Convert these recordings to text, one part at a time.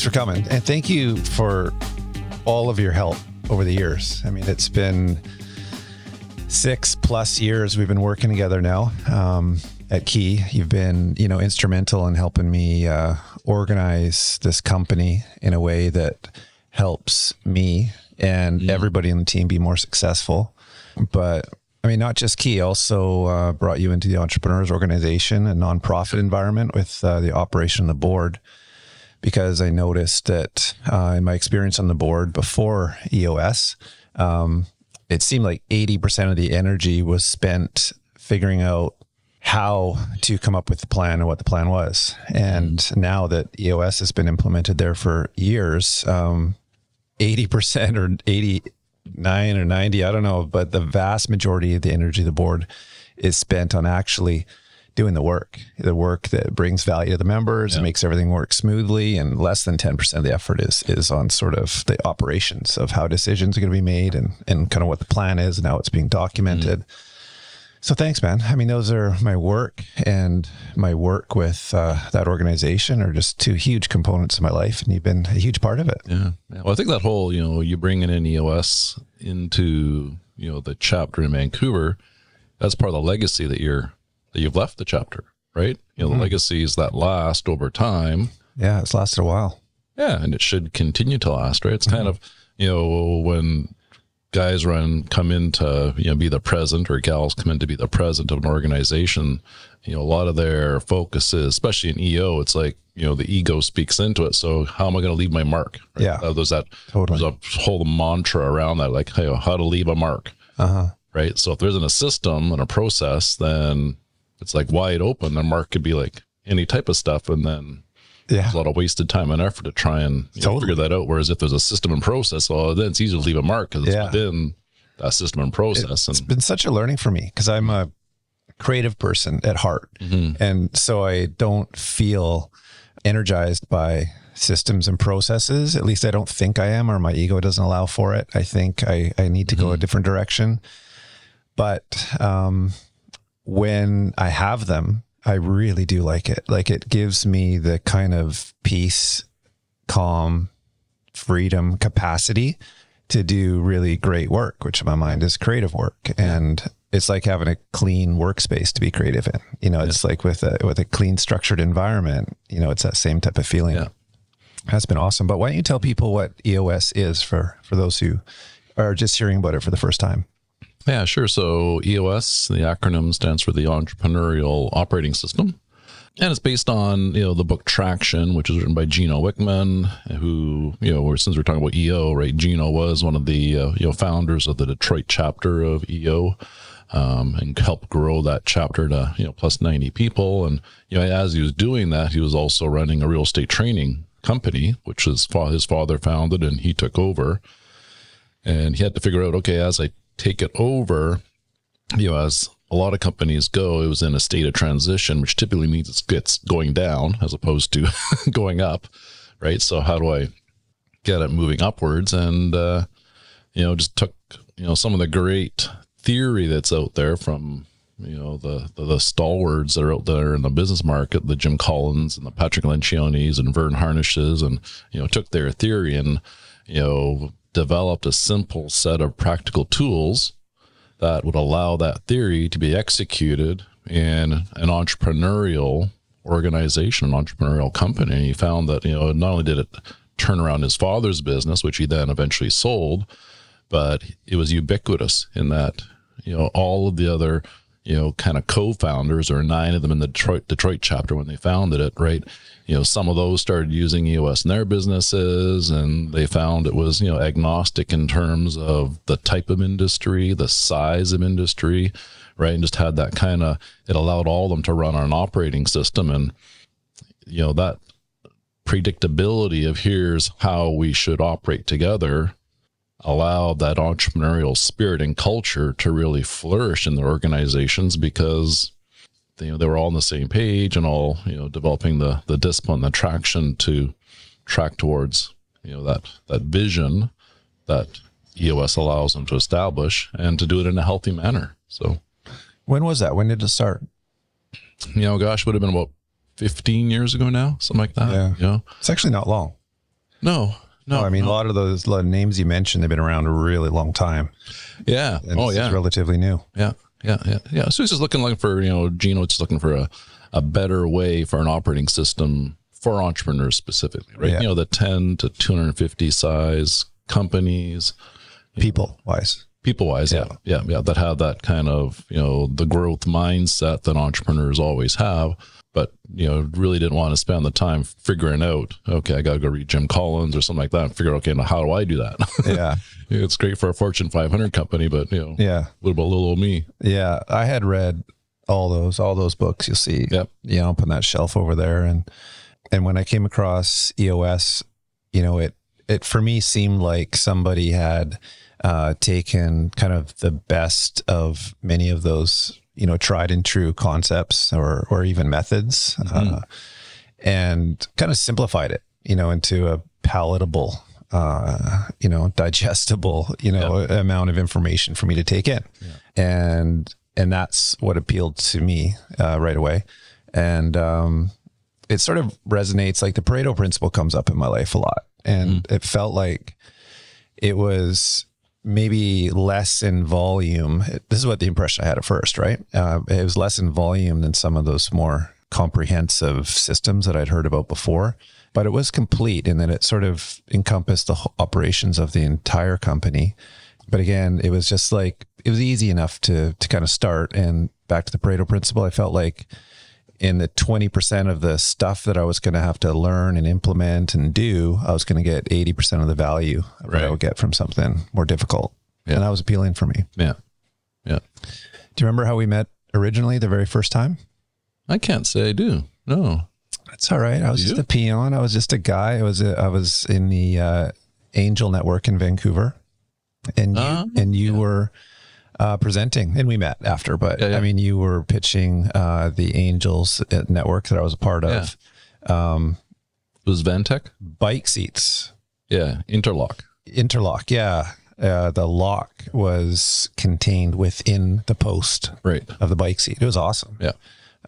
thanks for coming. And thank you for all of your help over the years. I mean, it's been six plus years we've been working together now um, at Key. You've been, you know, instrumental in helping me uh, organize this company in a way that helps me and mm. everybody in the team be more successful. But I mean, not just Key, also uh, brought you into the Entrepreneurs Organization, a nonprofit environment with uh, the operation of the board because I noticed that uh, in my experience on the board before EOS, um, it seemed like 80% of the energy was spent figuring out how to come up with the plan and what the plan was. And now that EOS has been implemented there for years, um, 80% or 89 or 90, I don't know, but the vast majority of the energy of the board is spent on actually doing the work, the work that brings value to the members and makes everything work smoothly. And less than 10% of the effort is, is on sort of the operations of how decisions are going to be made and, and kind of what the plan is and how it's being documented. Mm-hmm. So thanks, man. I mean, those are my work and my work with uh, that organization are just two huge components of my life, and you've been a huge part of it. Yeah. yeah. Well, I think that whole, you know, you bringing in EOS into, you know, the chapter in Vancouver, that's part of the legacy that you're that you've left the chapter, right? You know, mm-hmm. the legacies that last over time. Yeah, it's lasted a while. Yeah, and it should continue to last, right? It's mm-hmm. kind of, you know, when guys run come in to you know be the president or gals come in to be the president of an organization you know a lot of their focus is especially in eo it's like you know the ego speaks into it so how am i going to leave my mark right? yeah uh, there's that totally. there's a whole mantra around that like hey, how to leave a mark uh-huh. right so if there isn't a system and a process then it's like wide open. The mark could be like any type of stuff, and then yeah. there's a lot of wasted time and effort to try and totally. know, figure that out. Whereas if there's a system and process, well, then it's easy to leave a mark because it's yeah. within that system and process. It's and, it's been such a learning for me because I'm a creative person at heart, mm-hmm. and so I don't feel energized by systems and processes. At least I don't think I am, or my ego doesn't allow for it. I think I, I need to mm-hmm. go a mm-hmm. different direction. But um, when I have them, I really do like it. Like it gives me the kind of peace, calm, freedom, capacity to do really great work, which in my mind is creative work. And it's like having a clean workspace to be creative in. You know, it's yeah. like with a with a clean, structured environment. You know, it's that same type of feeling. Yeah. That's been awesome. But why don't you tell people what EOS is for for those who are just hearing about it for the first time? Yeah, sure. So EOS, the acronym stands for the Entrepreneurial Operating System. And it's based on, you know, the book Traction, which is written by Gino Wickman, who, you know, since we're talking about EO, right? Gino was one of the, uh, you know, founders of the Detroit chapter of EO. Um, and helped grow that chapter to you know plus 90 people and you know as he was doing that he was also running a real estate training company which his, his father founded and he took over and he had to figure out okay as i take it over, you know, as a lot of companies go, it was in a state of transition, which typically means it gets going down as opposed to going up, right? So how do I get it moving upwards? And uh, you know, just took you know some of the great theory that's out there from you know the, the, the stalwarts that are out there in the business market, the Jim Collins and the Patrick Lencioni's and Verne Harnishes, and you know took their theory and you know developed a simple set of practical tools that would allow that theory to be executed in an entrepreneurial organization, an entrepreneurial company. And he found that, you know, not only did it turn around his father's business, which he then eventually sold, but it was ubiquitous in that, you know, all of the other you know, kind of co-founders or nine of them in the Detroit Detroit chapter when they founded it, right? You know, some of those started using EOS in their businesses and they found it was, you know, agnostic in terms of the type of industry, the size of industry, right? And just had that kind of it allowed all of them to run on an operating system and you know, that predictability of here's how we should operate together allowed that entrepreneurial spirit and culture to really flourish in their organizations because they, you know, they were all on the same page and all you know developing the the discipline the traction to track towards you know that that vision that EOS allows them to establish and to do it in a healthy manner. So when was that? When did it start? You know gosh would have been about 15 years ago now something like that yeah. you know? it's actually not long. No, no. No, I mean, no. a lot of those lot of names you mentioned, they've been around a really long time. yeah. And oh yeah. relatively new. Yeah, yeah, yeah, yeah. So he's just looking like for you know, Gino just looking for a, a better way for an operating system for entrepreneurs specifically, right? Yeah. You know, the ten to two hundred and fifty size companies, People wise. people wise, yeah. yeah, yeah, that have that kind of you know the growth mindset that entrepreneurs always have. But you know, really didn't want to spend the time figuring out. Okay, I got to go read Jim Collins or something like that. And figure, out, okay, now how do I do that? Yeah. it's great for a Fortune 500 company, but you know, yeah. what about little old me? Yeah. I had read all those, all those books you'll see, Yep. you know, up on that shelf over there. And, and when I came across EOS, you know, it, it for me seemed like somebody had uh, taken kind of the best of many of those, you know, tried and true concepts or, or even methods, uh, and kind of simplified it, you know, into a palatable, uh, you know, digestible, you know, amount of information for me to take in. And, and that's what appealed to me uh, right away. And um, it sort of resonates like the Pareto principle comes up in my life a lot. And it felt like it was maybe less in volume. This is what the impression I had at first, right? Uh, it was less in volume than some of those more comprehensive systems that I'd heard about before, but it was complete in that it sort of encompassed the operations of the entire company. But again, it was just like it was easy enough to to kind of start. And back to the Pareto principle, I felt like in the 20% of the stuff that I was going to have to learn and implement and do, I was going to get 80% of the value that I would get from something more difficult. Yeah. And that was appealing for me. Yeah, yeah. Do you remember how we met originally the very first time? I can't say I do. No. That's all right. I was You? just a peon. I was just a guy. I was a, I was in the uh, Angel Network in Vancouver, and you, Ah, and you were uh, presenting, and we met after. But Yeah, yeah. I mean, you were pitching uh, the Angels Network that I was a part of. Um, It was Vantech? bike seats, Yeah, Interlock. interlock. Yeah, uh, the lock was contained within the post Right. of the bike seat. It was awesome. Yeah.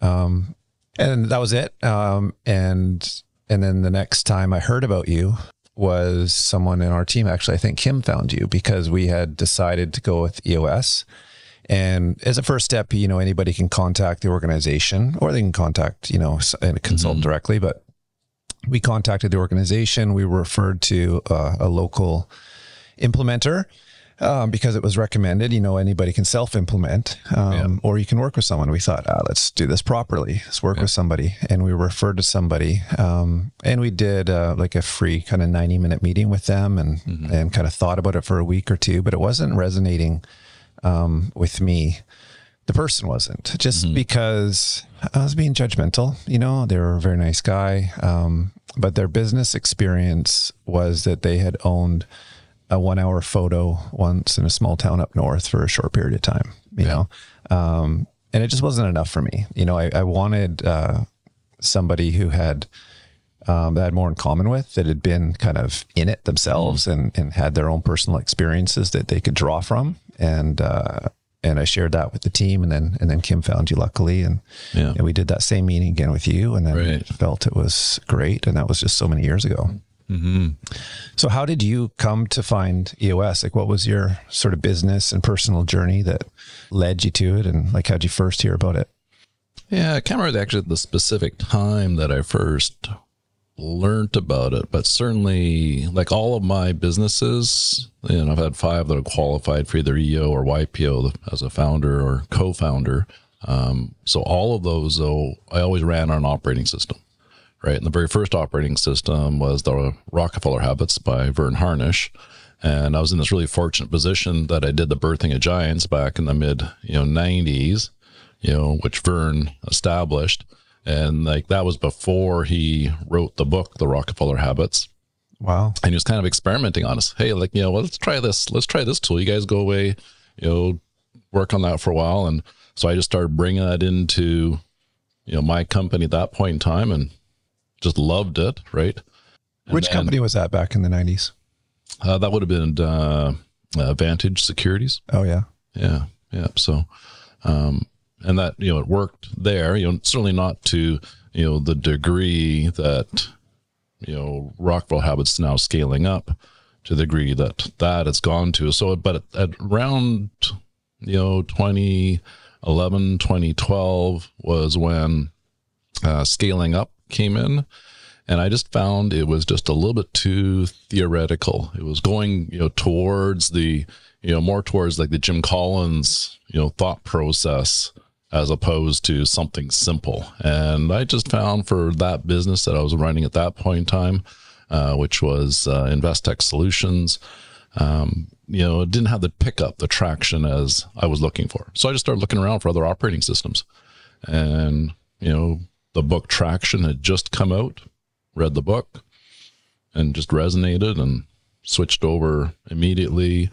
Um, and that was it. Um, and and then the next time I heard about you was someone in our team. Actually, I think Kim found you because we had decided to go with EOS. And as a first step, you know, anybody can contact the organization or they can contact, you know, and consult directly. But we contacted the organization. We were referred to uh, a local implementer um, because it was recommended. You know, anybody can self implement um, or you can work with someone. We thought, ah, let's do this properly. Let's work with somebody. And we referred to somebody. Um, and we did uh, like a free kind of 90 minute meeting with them and, and kind of thought about it for a week or two, but it wasn't resonating um, with me. The person wasn't just because I was being judgmental. You know, they were a very nice guy. Um, but their business experience was that they had owned a one hour photo once in a small town up north for a short period of time, you know? Um, and it just wasn't enough for me. You know, I, I wanted, uh, somebody who had, um, that had more in common with that had been kind of in it themselves and, and had their own personal experiences that they could draw from. And, uh, and I shared that with the team and then, and then Kim found you luckily. And, Yeah. and we did that same meeting again with you and then Right. felt it was great. And that was just so many years ago. Mm-hmm. So how did you come to find EOS? Like what was your sort of business and personal journey that led you to it? And like, how'd you first hear about it? Yeah, I can't remember actually the specific time that I first learned about it, but certainly like all of my businesses, you know, I've had five that are qualified for either EO or YPO as a founder or co-founder. Um, so all of those, though, I always ran on an operating system, right? And the very first operating system was the Rockefeller Habits by Verne Harnish. And I was in this really fortunate position that I did the birthing of giants back in the mid, you know, 90s, you know, which Verne established. And like that was before he wrote the book, The Rockefeller Habits Wow. and he was kind of experimenting on us. Hey, like, you know, well, let's try this. Let's try this tool. You guys go away, you know, work on that for a while. And so I just started bringing that into, you know, my company at that point in time and just loved it. Right. And Which then, company was that back in the nineties? Uh, that would have been uh, uh, Vantage Securities. Oh yeah. Yeah, yeah. So, um, and that you know it worked there. You know, certainly not to you know the degree that you know, Rockefeller Habits now scaling up to the degree that that it's gone to. So, but at, at around, you know, 2011, 2012 was when uh, scaling up came in. And I just found it was just a little bit too theoretical. It was going, you know, towards the, you know, more towards like the Jim Collins, you know, thought process as opposed to something simple. And I just found for that business that I was running at that point in time, uh, which was uh, Investec Solutions, um, you know, it didn't have the pickup, the traction as I was looking for. So I just started looking around for other operating systems. And, you know, the book Traction had just come out, read the book, and just resonated and switched over immediately.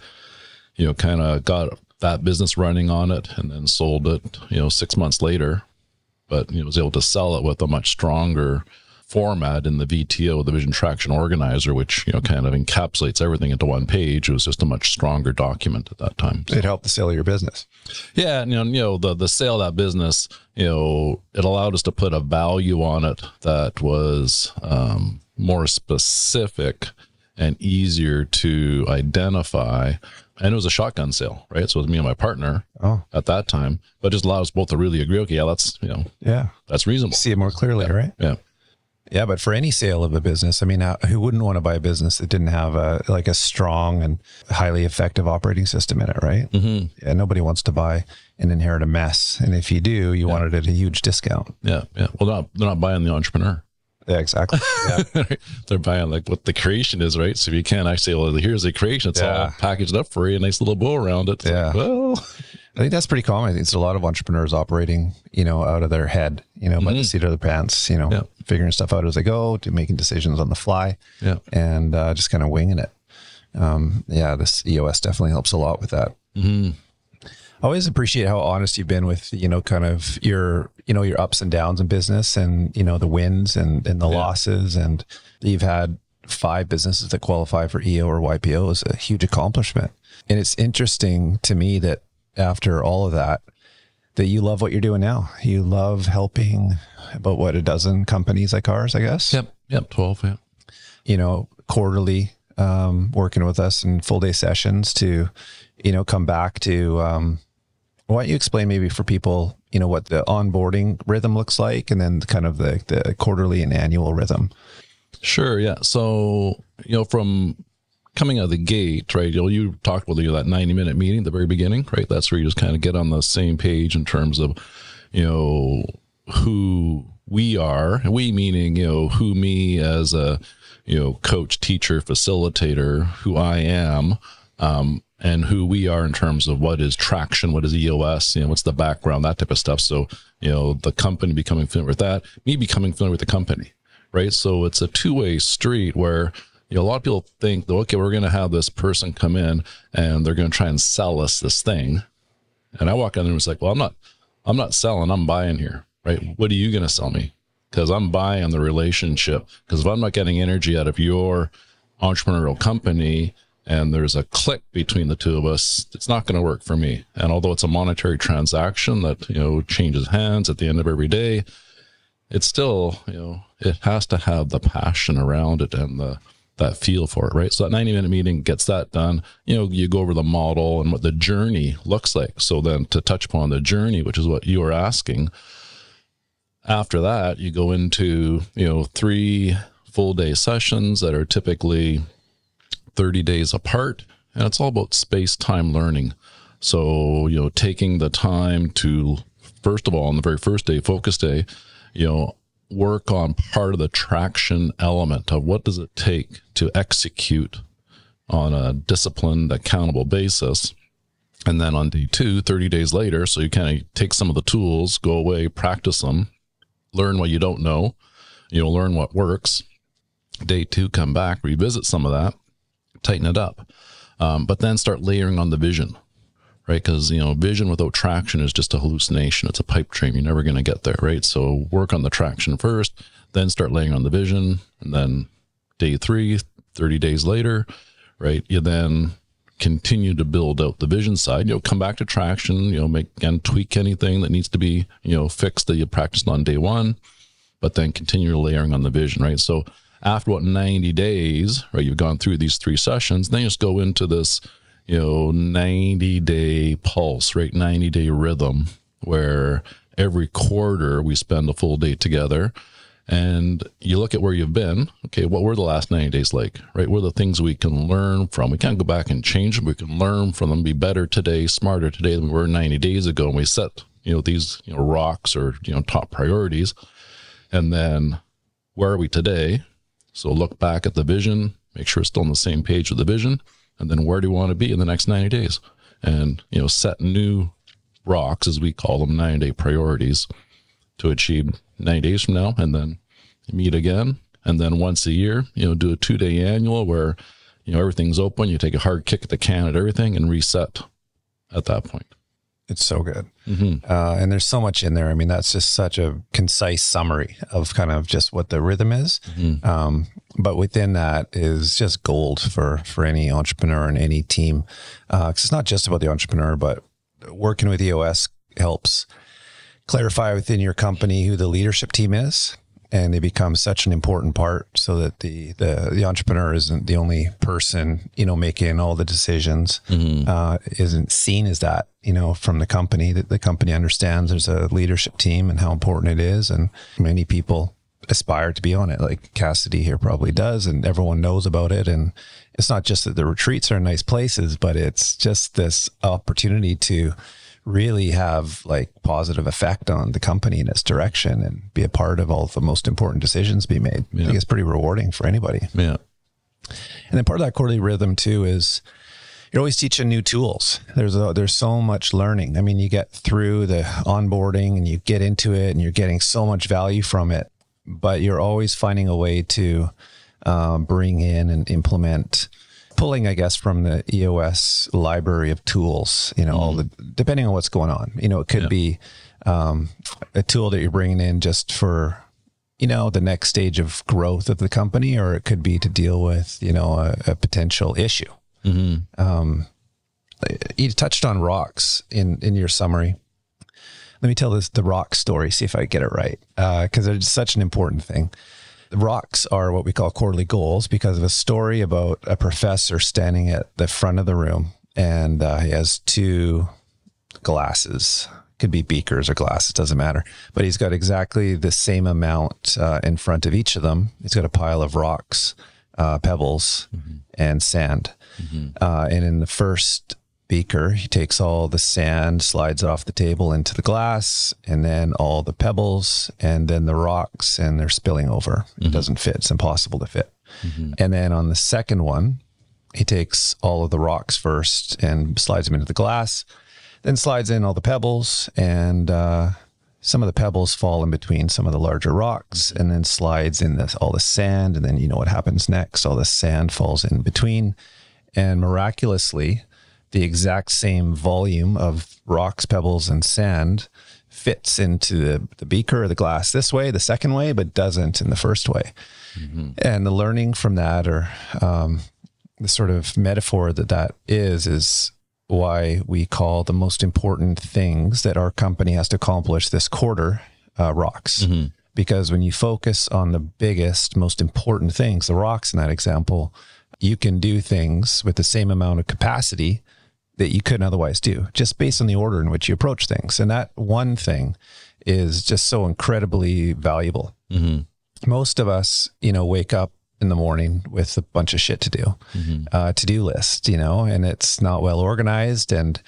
You know, kind of got that business running on it and then sold it, you know, six months later. But you know, was able to sell it with a much stronger format in the VTO, the Vision Traction Organizer, which you know kind of encapsulates everything into one page. It was just a much stronger document at that time. So. It helped the sale of your business. Yeah, you know, you know the the sale of that business, you know, it allowed us to put a value on it that was um, more specific and easier to identify and it was a shotgun sale, right? So it was me and my partner oh. at that time, but just allowed us both to really agree. Okay, yeah, that's you know, yeah, that's reasonable. See it more clearly, yeah. right? Yeah, yeah. But for any sale of a business, I mean, who wouldn't want to buy a business that didn't have a like a strong and highly effective operating system in it, right? Mm-hmm. Yeah, nobody wants to buy and inherit a mess, and if you do, you yeah. want it at a huge discount. Yeah, yeah. Well, not they're not buying the entrepreneur. Yeah, exactly. Yeah. They're buying like what the creation is, right? So if you can't actually, well, here's the creation. It's yeah. all packaged up for you, a nice little bow around it. yeah. Like, well, I think that's pretty common. I think it's a lot of entrepreneurs operating, you know, out of their head, you know, by mm-hmm. the seat of their pants, you know, yeah. figuring stuff out as they go, to making decisions on the fly, yeah, and uh, just kind of winging it. Um, yeah, this EOS definitely helps a lot with that. Mm-hmm. I always appreciate how honest you've been with, you know, kind of your, you know, your ups and downs in business and, you know, the wins and, and the yeah. losses. And you've had five businesses that qualify for EO or YPO is a huge accomplishment. And it's interesting to me that after all of that, that you love what you're doing now. You love helping about what a dozen companies like ours, I guess. Yep. Yep. 12. Yeah. You know, quarterly, um, working with us in full day sessions to, you know, come back to, um, why don't you explain maybe for people, you know, what the onboarding rhythm looks like and then kind of the, the quarterly and annual rhythm? Sure. Yeah. So, you know, from coming out of the gate, right? You, you talked about that 90 minute meeting at the very beginning, right? That's where you just kind of get on the same page in terms of, you know, who we are. We meaning, you know, who me as a, you know, coach, teacher, facilitator, who I am. Um, and who we are in terms of what is traction, what is EOS, you know, what's the background, that type of stuff. So, you know, the company becoming familiar with that, me becoming familiar with the company, right? So it's a two way street where, you know, a lot of people think, okay, we're going to have this person come in and they're going to try and sell us this thing. And I walk in and it's like, well, I'm not, I'm not selling, I'm buying here, right? What are you going to sell me? Because I'm buying the relationship. Because if I'm not getting energy out of your entrepreneurial company, and there's a click between the two of us, it's not going to work for me. And although it's a monetary transaction that, you know, changes hands at the end of every day, it's still, you know, it has to have the passion around it and the, that feel for it, right? So that 90 minute meeting gets that done. You know, you go over the model and what the journey looks like. So then to touch upon the journey, which is what you are asking, after that, you go into, you know, three full day sessions that are typically 30 days apart. And it's all about space time learning. So, you know, taking the time to, first of all, on the very first day, focus day, you know, work on part of the traction element of what does it take to execute on a disciplined, accountable basis. And then on day two, 30 days later, so you kind of take some of the tools, go away, practice them, learn what you don't know, you know, learn what works. Day two, come back, revisit some of that, tighten it up. Um, but then start layering on the vision, right? Because, you know, vision without traction is just a hallucination. It's a pipe dream. You're never going to get there, right? So work on the traction first, then start laying on the vision. And then day three, 30 days later, right? You then continue to build out the vision side. You know, come back to traction, you know, make and tweak anything that needs to be, you know, fixed that you practiced on day one, but then continue layering on the vision, right? So after what 90 days, right, you've gone through these three sessions, then you just go into this, you know, 90 day pulse, right? 90 day rhythm where every quarter we spend a full day together and you look at where you've been. Okay, what were the last 90 days like, right? What are the things we can learn from? We can't go back and change them. We can learn from them, be better today, smarter today than we were 90 days ago. And we set, you know, these, you know, rocks or, you know, top priorities. And then where are we today? So look back at the vision, make sure it's still on the same page with the vision. And then where do we want to be in the next 90 days? And, you know, set new rocks, as we call them, 90 day priorities to achieve 90 days from now and then meet again. And then once a year, you know, do a two day annual where, you know, everything's open. You take a hard kick at the can at everything and reset at that point. It's so good. Mm-hmm. Uh, and there's so much in there. I mean, that's just such a concise summary of kind of just what the rhythm is. Mm-hmm. Um, but within that is just gold for, for any entrepreneur and any team. Uh, it's not just about the entrepreneur, but working with EOS helps clarify within your company who the leadership team is and they become such an important part so that the the, the entrepreneur isn't the only person you know making all the decisions mm-hmm. uh, isn't seen as that you know from the company that the company understands there's a leadership team and how important it is and many people aspire to be on it like cassidy here probably does and everyone knows about it and it's not just that the retreats are nice places but it's just this opportunity to really have like positive effect on the company and its direction and be a part of all the most important decisions be made. Yeah. I think it's pretty rewarding for anybody. Yeah. And then part of that quarterly rhythm too is you're always teaching new tools. There's a, there's so much learning. I mean, you get through the onboarding and you get into it and you're getting so much value from it, but you're always finding a way to um, bring in and implement pulling, I guess, from the EOS library of tools, you know, mm all the, depending on what's going on, you know, it could yeah. be um, a tool that you're bringing in just for, you know, the next stage of growth of the company, or it could be to deal with, you know, a, a potential issue. Mm-hmm. Um, you touched on rocks in, in your summary. Let me tell this, the rock story, see if I get it right. Uh, cause it's such an important thing. The rocks are what we call quarterly goals because of a story about a professor standing at the front of the room and uh, he has two glasses. Could be beakers or glasses, doesn't matter. But he's got exactly the same amount uh, in front of each of them. He's got a pile of rocks, uh, pebbles, mm-hmm. and sand. Mm-hmm. Uh, and in the first beaker. He takes all the sand, slides it off the table into the glass, and then all the pebbles, and then the rocks, and they're spilling over. Mm-hmm. It doesn't fit. It's impossible to fit. Mm-hmm. And then on the second one, he takes all of the rocks first and slides them into the glass, then slides in all the pebbles, and uh, some of the pebbles fall in between some of the larger rocks, and then slides in this, all the sand. And then you know what happens next? All the sand falls in between. And miraculously, the exact same volume of rocks, pebbles, and sand fits into the, the beaker or the glass this way, the second way, but doesn't in the first way. Mm-hmm. And the learning from that, or um, the sort of metaphor that that is, is why we call the most important things that our company has to accomplish this quarter uh, rocks. Mm-hmm. Because when you focus on the biggest, most important things, the rocks in that example, you can do things with the same amount of capacity that you couldn't otherwise do just based on the order in which you approach things. And that one thing is just so incredibly valuable. Mm-hmm. Most of us, you know, wake up in the morning with a bunch of shit to do, mm-hmm. uh, to do list, you know, and it's not well organized and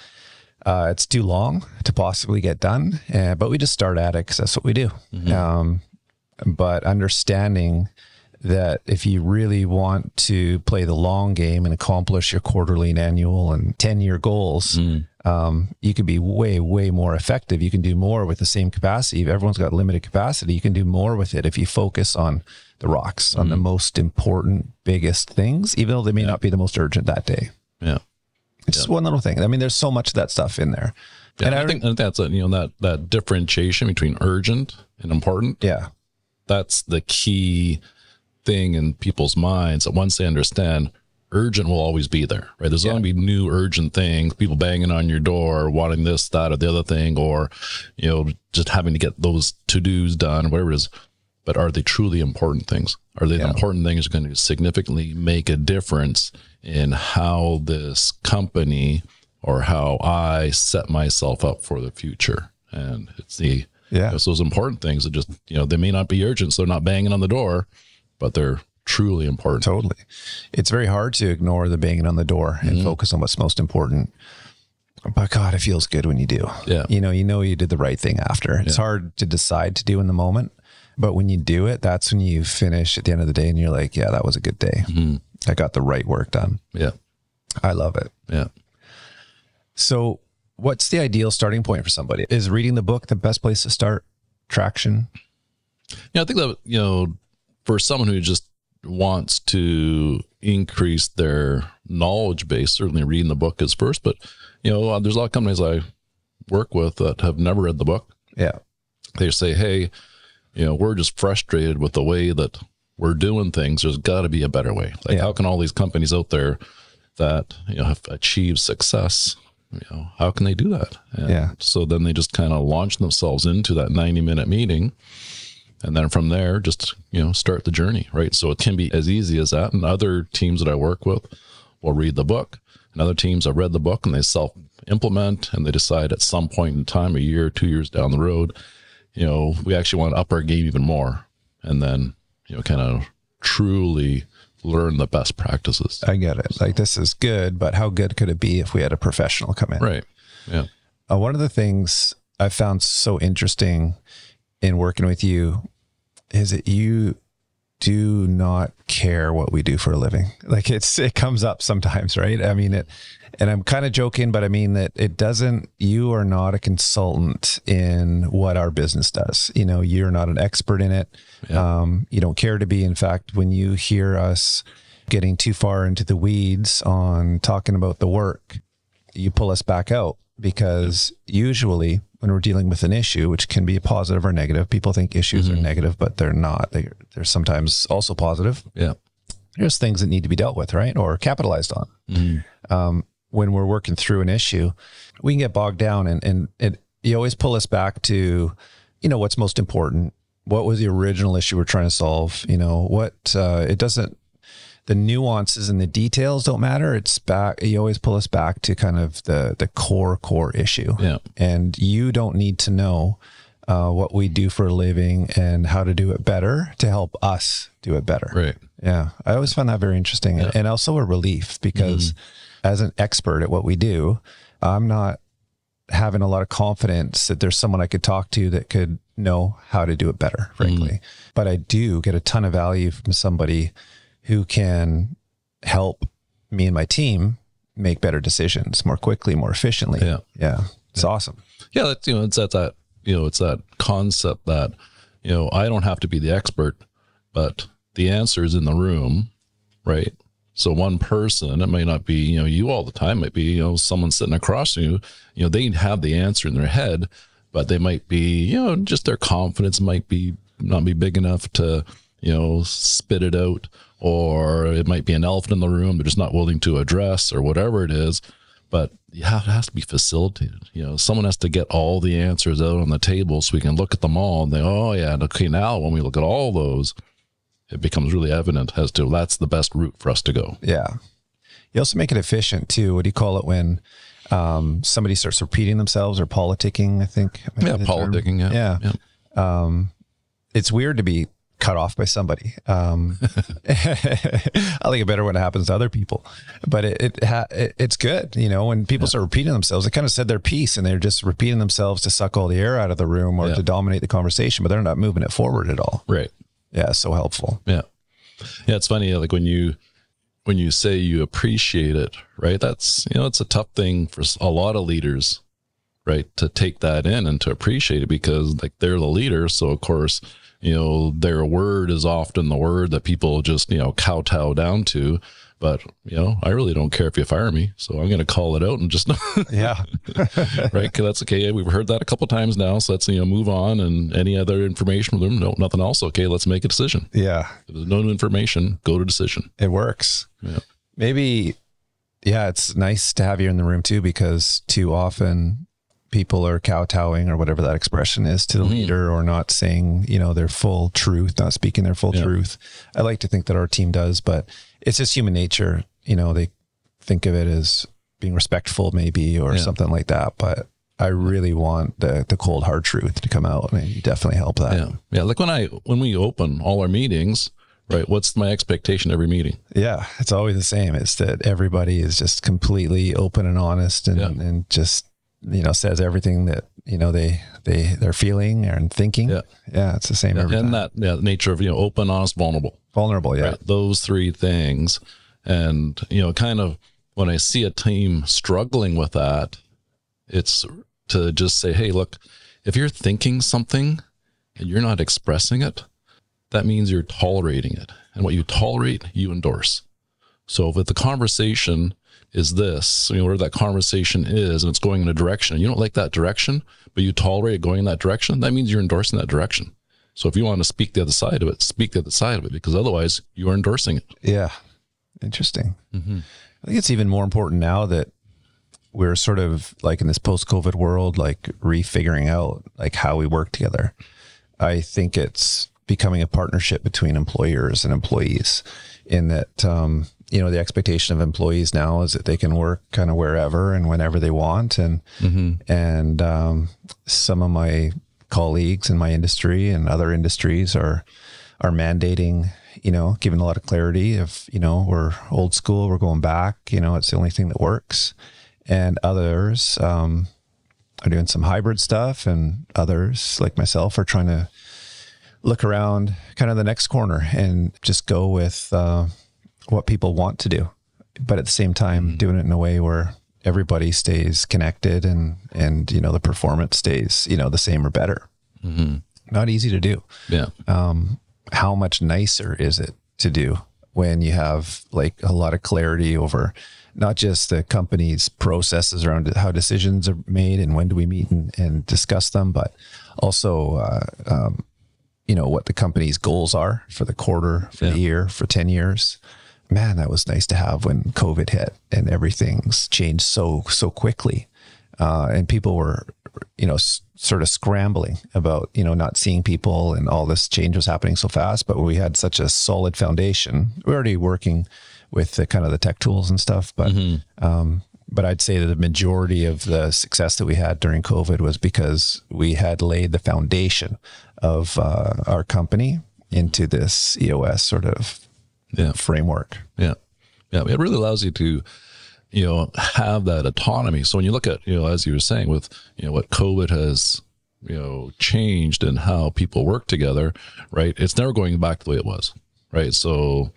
uh, it's too long to possibly get done. Uh, but we just start at it because that's what we do. Mm-hmm. Um, but understanding that if you really want to play the long game and accomplish your quarterly and annual and 10 year goals, mm. um, you can be way, way more effective. You can do more with the same capacity. If everyone's got limited capacity, you can do more with it if you focus on the rocks, mm. on the mm. most important, biggest things, even though they may yeah. not be the most urgent that day. Yeah. It's yeah. just one little thing. I mean, there's so much of that stuff in there. Yeah, and I, I think that's a, you know that that differentiation between urgent and important. Yeah, that's the key thing in people's minds that once they understand urgent will always be there, right? There's yeah. going to be new urgent things, people banging on your door, wanting this, that, or the other thing, or, you know, just having to get those to dos done, whatever it is. but are they truly important things? Are they Yeah. the important things going to significantly make a difference in how this company or how I set myself up for the future? And it's the Yeah. it's those important things that just you know they may not be urgent, so they're not banging on the door, but they're truly important. Totally. It's very hard to ignore the banging on the door and Mm-hmm. focus on what's most important. But God, it feels good when you do. Yeah. You know, you know you did the right thing after. It's hard to decide to do in the moment. But when you do it, that's when you finish at the end of the day and you're like, yeah, that was a good day. Mm-hmm. I got the right work done. Yeah, I love it. yeah. So, what's the ideal starting point for somebody? Is reading the book the best place to start traction? Yeah, I think that you know, for someone who just wants to increase their knowledge base, certainly reading the book is first. But you know, uh, there's a lot of companies I work with that have never read the book. Yeah. They say, "Hey, you know, we're just frustrated with the way that we're doing things. There's got to be a better way. Like, Yeah. how can all these companies out there that you know have achieved success?" You know, how can they do that? And Yeah. So then they just kind of launch themselves into that 90 minute meeting and then from there just you know start the journey right? So it can be as easy as that. And other teams that i work with will read the book. And other teams have read the book and they self implement and they decide at some point in time a year two years down the road you know we actually want to up our game even more and then you know kind of truly learn the best practices. I get it. Like, this is good, but how good could it be if we had a professional come in? right. Yeah. Uh, one of the things I found so interesting in working with you is that you do not care what we do for a living. Like it's it comes up sometimes, right? I mean it and I'm kind of joking, but I mean that it doesn't you are not a consultant in what our business does. You know, you're not an expert in it. Um, you don't care to be. In fact, when you hear us getting too far into the weeds on talking about the work, you pull us back out because usually when we're dealing with an issue, which can be a positive or negative, people think issues are negative, but they're not. They, they're sometimes also positive. yeah There's things that need to be dealt with, right? Or capitalized on. Um, when we're working through an issue, we can get bogged down and, and it, you always pull us back to, you know, what's most important. What was the original issue we're trying to solve? You know, what, uh, it doesn't, the nuances and the details don't matter. It's back. You always pull us back to kind of the the core core issue. Yeah. And you don't need to know uh, what we do for a living and how to do it better to help us do it better. right Yeah. I always found that very interesting and- and also a relief because as an expert at what we do, I'm not having a lot of confidence that there's someone I could talk to that could know how to do it better, frankly. But I do get a ton of value from somebody who can help me and my team make better decisions more quickly, more efficiently. Yeah. Yeah. It's awesome. Yeah, that's you know, it's that that you know, it's that concept that you know, I don't have to be the expert, but the answer is in the room, right? So one person, it may not be you know you all the time, it might be you know someone sitting across from you. You know, they have the answer in their head, but they might be you know just their confidence might be not be big enough to you know spit it out, or it might be an elephant in the room they're just not willing to address, or whatever it is but yeah, it has to be facilitated. You know, someone has to get all the answers out on the table so we can look at them all and think, oh yeah, and okay, now when we look at all those, it becomes really evident as to that's the best route for us to go. Yeah. You also make it efficient too. What do you call it when um, somebody starts repeating themselves or politicking? I think. Yeah, term. politicking. Yeah, Yeah. yeah. It's weird to be cut off by somebody. Um, I think it better when it happens to other people, but it, it, ha- it it's good. You know, when people start repeating themselves, they kind of said their piece and they're just repeating themselves to suck all the air out of the room or Yeah. to dominate the conversation, but they're not moving it forward at all. Right. Yeah. So helpful. Yeah. Yeah, it's funny like when you when you say you appreciate it, right? That's you know, it's a tough thing for a lot of leaders, right, to take that in and to appreciate it because like they're the leader, so of course, you know, their word is often the word that people just, you know, kowtow down to. But, you know, I really don't care if you fire me. So I'm going to call it out and just, Yeah. right. Cause that's okay. We've heard that a couple times now. So let's, you know, move on. And any other information with them? No, nothing else. Okay, let's make a decision. yeah. If there's no new information, go to decision. It works. Yeah. Maybe, yeah, it's nice to have you in the room too, because too often people are kowtowing or whatever that expression is to the Mm-hmm. leader or not saying, you know, their full truth, not speaking their full Yeah. truth. I like to think that our team does, but it's just human nature. You know, they think of it as being respectful maybe or Yeah. something like that. But I really want the the cold hard truth to come out and you definitely help that. Yeah. Yeah. Like when I, when we open all our meetings, right? What's my expectation every meeting? Yeah, it's always the same. It's that everybody is just completely open and honest and, Yeah. and just, you know, says everything that, you know, they, they, they're feeling and thinking. Yeah. Yeah. It's the same every and time. that yeah, nature of, you know, open, honest, vulnerable. Vulnerable. Yeah. right? Those three things. And, you know, kind of when I see a team struggling with that, it's to just say, hey, look, if you're thinking something and you're not expressing it, that means you're tolerating it. And what you tolerate, you endorse. So if the conversation is this, you know, where that conversation is and it's going in a direction, and you don't like that direction, but you tolerate it going in that direction, that means you're endorsing that direction. So if you want to speak the other side of it, speak the other side of it because otherwise you are endorsing it. Yeah. Interesting. Mm-hmm. I think it's even more important now that we're sort of like in this post COVID world, like refiguring out like how we work together. I think it's becoming a partnership between employers and employees in that, um, you know, the expectation of employees now is that they can work kind of wherever and whenever they want. And, and, um, some of my colleagues in my industry and other industries are, are mandating, you know, giving a lot of clarity of, you know, we're old school, we're going back, you know, it's the only thing that works. And others um, are doing some hybrid stuff, and others, like myself, are trying to look around kind of the next corner and just go with uh, what people want to do. But at the same time, doing it in a way where everybody stays connected and, and, you know, the performance stays, you know, the same or better. Not easy to do Yeah. how much nicer is it to do when you have like a lot of clarity over not just the company's processes around how decisions are made and when do we meet and, and discuss them, but also, uh, um, you know, what the company's goals are for the quarter, for the year, for 10 years. Man, that was nice to have when COVID hit and everything's changed so, so quickly. Uh, and people were, you know, s- sort of scrambling about, you know, not seeing people and all this change was happening so fast. But we had such a solid foundation. We're already working with the kind of the tech tools and stuff, but, um, but I'd say that the majority of the success that we had during COVID was because we had laid the foundation of uh, our company into this EOS sort of Yeah. framework. Yeah. Yeah. It really allows you to, you know, have that autonomy. So when you look at, you know, as you were saying with, you know, what COVID has, you know, changed and how people work together, right? It's never going back the way it was, right? So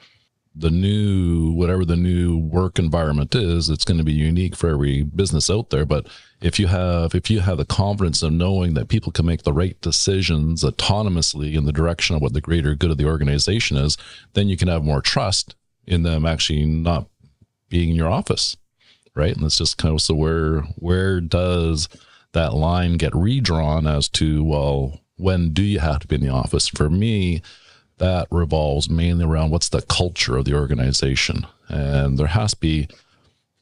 the new, whatever the new work environment is, it's going to be unique for every business out there. But if you have, if you have the confidence of knowing that people can make the right decisions autonomously in the direction of what the greater good of the organization is, then you can have more trust in them actually not being in your office right and that's just kind of so where where does that line get redrawn as to well when do you have to be in the office for me that revolves mainly around what's the culture of the organization. And there has to be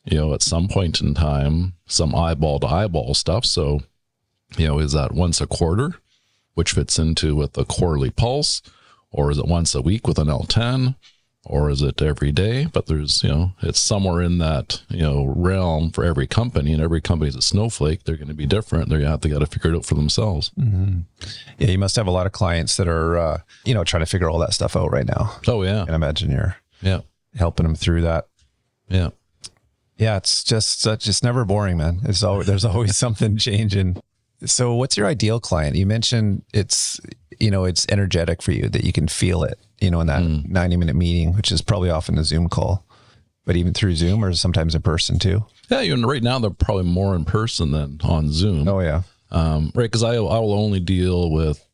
you know at some point in time some eyeball to eyeball stuff. So you know is that once a quarter which fits into with the quarterly pulse or is it once a week with an l10 or is it every day? But there's, you know, it's somewhere in that, you know, realm for every company, and every company's a snowflake. They're going to be different. They're going to have to got to figure it out for themselves. Yeah, you must have a lot of clients that are, uh, you know, trying to figure all that stuff out right now. Oh yeah, I can imagine you're yeah, helping them through that. yeah, Yeah, it's just such it's never boring, man. It's always there's always something changing. So, what's your ideal client? You mentioned it's you know it's energetic for you that you can feel it. You know, in that mm. ninety minute meeting, which is probably often a Zoom call, but even through Zoom or sometimes in person too. yeah. Even right now, they're probably more in person than on Zoom. Oh yeah, um, right? Because I I will only deal with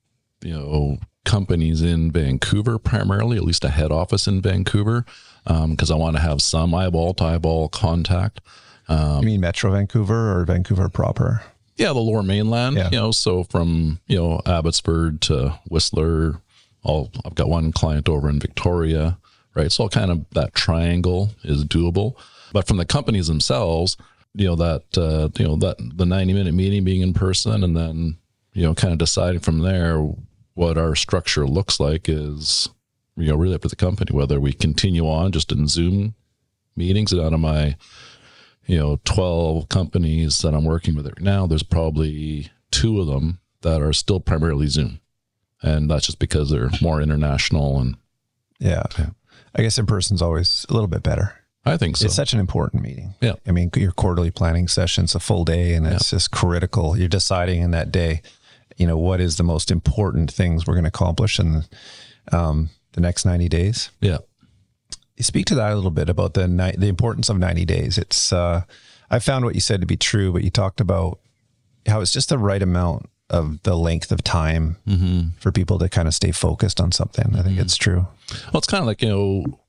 you know companies in Vancouver primarily, at least a head office in Vancouver, um, because I want to have some eyeball to eyeball contact. you um, mean Metro Vancouver or Vancouver proper? Yeah, the lower mainland. Yeah. You know, so from you know Abbotsford to Whistler, all I've got one client over in Victoria, right? So kind of that triangle is doable. But from the companies themselves, you know that uh, you know that the 90 minute meeting being in person and then you know kind of deciding from there what our structure looks like is you know really up to the company whether we continue on just in zoom meetings and out of my you know 12 companies that i'm working with right now there's probably two of them that are still primarily zoom and that's just because they're more international and Yeah. I guess in person's always a little bit better. i think so It's such an important meeting. Yeah. I mean, your quarterly planning session's a full day and it's just critical. You're deciding in that day, you know, what is the most important things we're going to accomplish in um, the next 90 days. yeah speak to that a little bit about the ni- the importance of 90 days. It's uh, I found what you said to be true, but you talked about how it's just the right amount of the length of time for people to kind of stay focused on something. I think it's true. Well, it's kind of like, you know,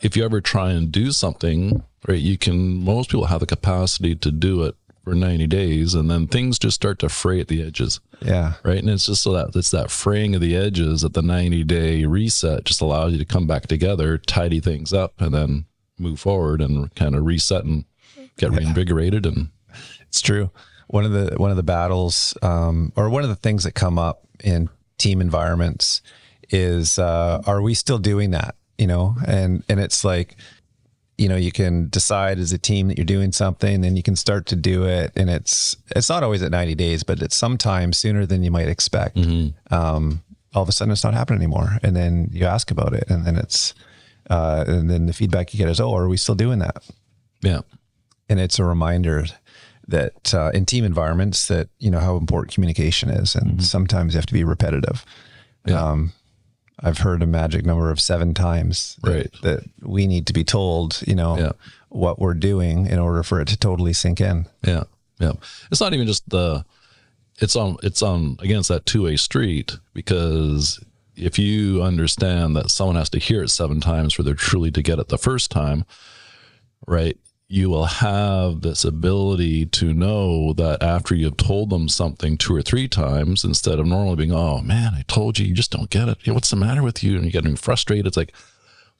if you ever try and do something, right, you can, most people have the capacity to do it for 90 days and then things just start to fray at the edges, Yeah. right? And it's just so that it's that fraying of the edges that the 90 day reset just allows you to come back together, tidy things up, and then move forward and kind of reset and get reinvigorated. And It's true. One of the one of the battles, um, or one of the things that come up in team environments, is uh, are we still doing that? You know, and and it's like, you know, you can decide as a team that you're doing something, then you can start to do it, and it's it's not always at 90 days, but it's sometimes sooner than you might expect. Um, all of a sudden, it's not happening anymore, and then you ask about it, and then it's, uh, and then the feedback you get is, oh, are we still doing that? yeah, and it's a reminder that uh, in team environments that you know how important communication is. And sometimes you have to be repetitive. Yeah. um, i've heard a magic number of seven times that, Right. that we need to be told you know Yeah. what we're doing in order for it to totally sink in Yeah, yeah. It's not even just the. It's on. It's on against that two way street because if you understand that someone has to hear it seven times for their truly to get it the first time, right? You will have this ability to know that after you've told them something two or three times, instead of normally being, "Oh man, I told you, you just don't get it. Hey, what's the matter with you?" and you're getting frustrated. It's like,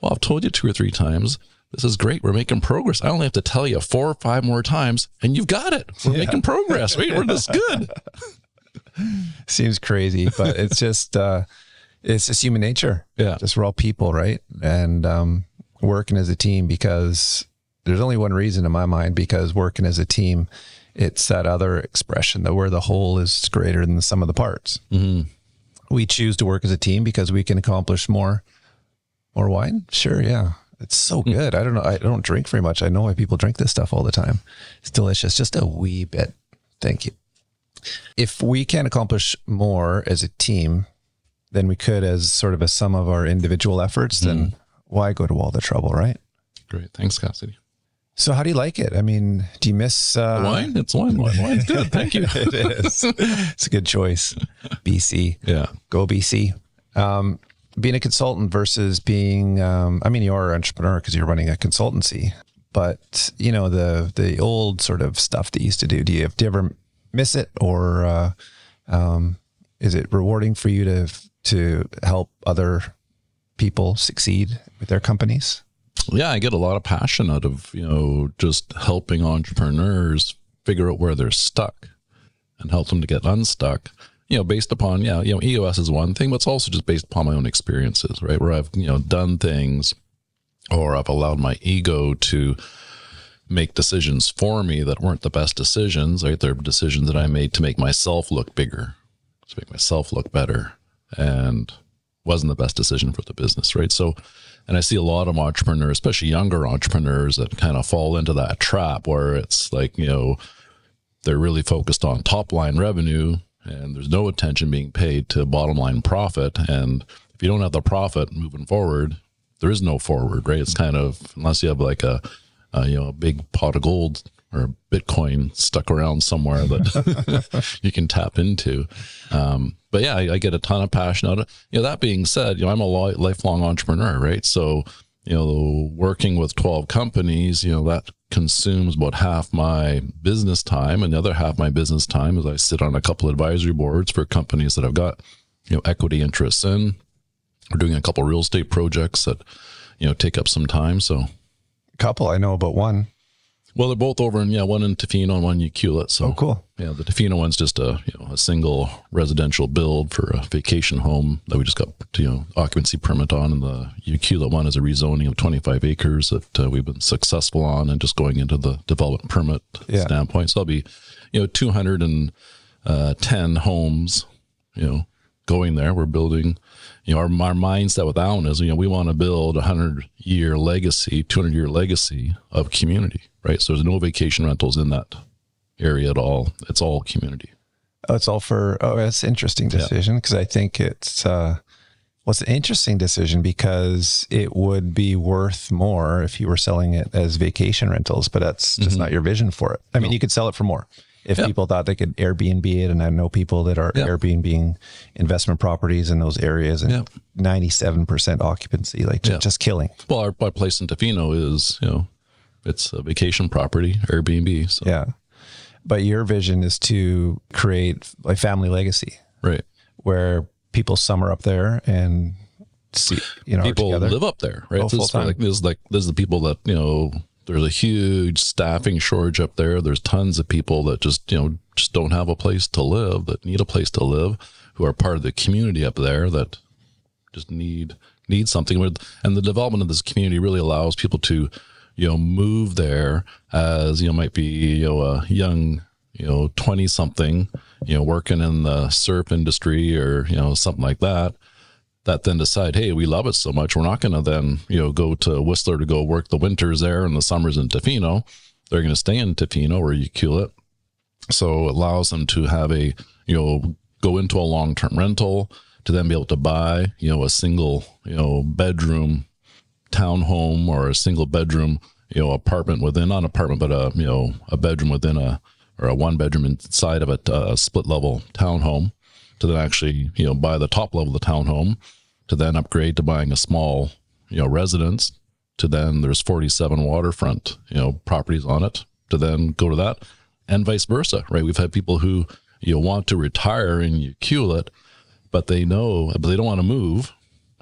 well, I've told you two or three times. This is great. We're making progress. I only have to tell you four or five more times, and you've got it. We're making progress. Right? We're this good. seems crazy but it's just uh, it's just human nature Yeah. just we're all people right and um, working as a team because there's only one reason in my mind because working as a team it's that other expression that where the whole is greater than the sum of the parts. Mm-hmm. We choose to work as a team because we can accomplish more more wine? Sure yeah. It's so hmm. good. I don't know. I don't drink very much. I know why people drink this stuff all the time. It's delicious just a wee bit. Thank you. If we can accomplish more as a team than we could as sort of a sum of our individual efforts, then hmm. why go to all the trouble, right? Great. Thanks, Cassidy. So, how do you like it? I mean, do you miss uh, Wine? It's wine. Wine. Wine's good. Thank you. it is. It's a good choice. BC, Yeah. go BC. Um, being a consultant versus being, um, I mean, you are an entrepreneur because you're running a consultancy, but you know the the old sort of stuff that you used to do. Do you, do you ever miss it, or uh, um, is it rewarding for you to to help other people succeed with their companies? Yeah, I get a lot of passion out of, you know, just helping entrepreneurs figure out where they're stuck and help them to get unstuck. You know, based upon, yeah, you know, EOS is one thing, but it's also just based upon my own experiences, right? Where I've, you know, done things or I've allowed my ego to make decisions for me that weren't the best decisions, right? They're decisions that I made to make myself look bigger, to make myself look better. And wasn't the best decision for the business, right? So, and I see a lot of entrepreneurs, especially younger entrepreneurs, that kind of fall into that trap where it's like, you know, they're really focused on top line revenue and there's no attention being paid to bottom line profit. And if you don't have the profit moving forward, there is no forward, right? It's kind of, unless you have like a, you know, a big pot of gold or Bitcoin stuck around somewhere that you can tap into. Um, but yeah, I, I get a ton of passion out of it. You know, that being said, you know, I'm a li- lifelong entrepreneur, right? So, you know, working with 12 companies, you know, that consumes about half my business time. And the other half my business time is I sit on a couple advisory boards for companies that I've got, you know, equity interests in. We're doing a couple real estate projects that, you know, take up some time. So, a couple, I know about one. Well, they're both over in yeah, one in Tofino and one in Ucluelet. So Oh, cool. Yeah, the Tofino one's just a you know a single residential build for a vacation home that we just got you know occupancy permit on, and the Ucluelet one is a rezoning of 25 acres that uh, we've been successful on, and just going into the development permit Yeah. standpoint. So there'll be you know 210 homes, you know, going there. We're building. You know, our, our mindset with Allen is, you know, we want to build a hundred year legacy, 200 year legacy of community, right? So there's no vacation rentals in that area at all. It's all community. Oh, it's all for. Oh, that's an interesting decision because I think it's. uh well, it's an interesting decision because it would be worth more if you were selling it as vacation rentals, but that's just not your vision for it. I mean, you could sell it for more if Yeah. people thought they could Airbnb it, and I know people that are Yeah. Airbnb investment properties in those areas, and Yeah. ninety-seven percent occupancy, like ju- just killing. Well, our, our place in Tofino is, you know, it's a vacation property, Airbnb. So, Yeah, but your vision is to create a family legacy right. where people summer up there and see, you know, People live up there, right? Oh, this, is like, this is like, this is the people that, you know, there's a huge staffing shortage up there. There's tons of people that just, you know, just don't have a place to live, that need a place to live, who are part of the community up there that just need need something and the development of this community really allows people to you know move there as you know might be you know a young you know 20 something you know working in the surf industry or you know something like that that then decide hey we love it so much we're not going to then you know go to whistler to go work the winters there and the summers in tofino. They're going to stay in tofino or ucluelet so it allows them to have a you know go into a long-term rental to then be able to buy you know a single you know bedroom townhome or a single bedroom you know apartment within not an apartment but a you know a bedroom within a or a one bedroom inside of a, a split level townhome to then actually you know buy the top level of the townhome to then upgrade to buying a small you know residence to then there's 47 waterfront you know properties on it to then go to that and vice versa right? We've had people who you know want to retire in Ucluelet but they know but they don't want to move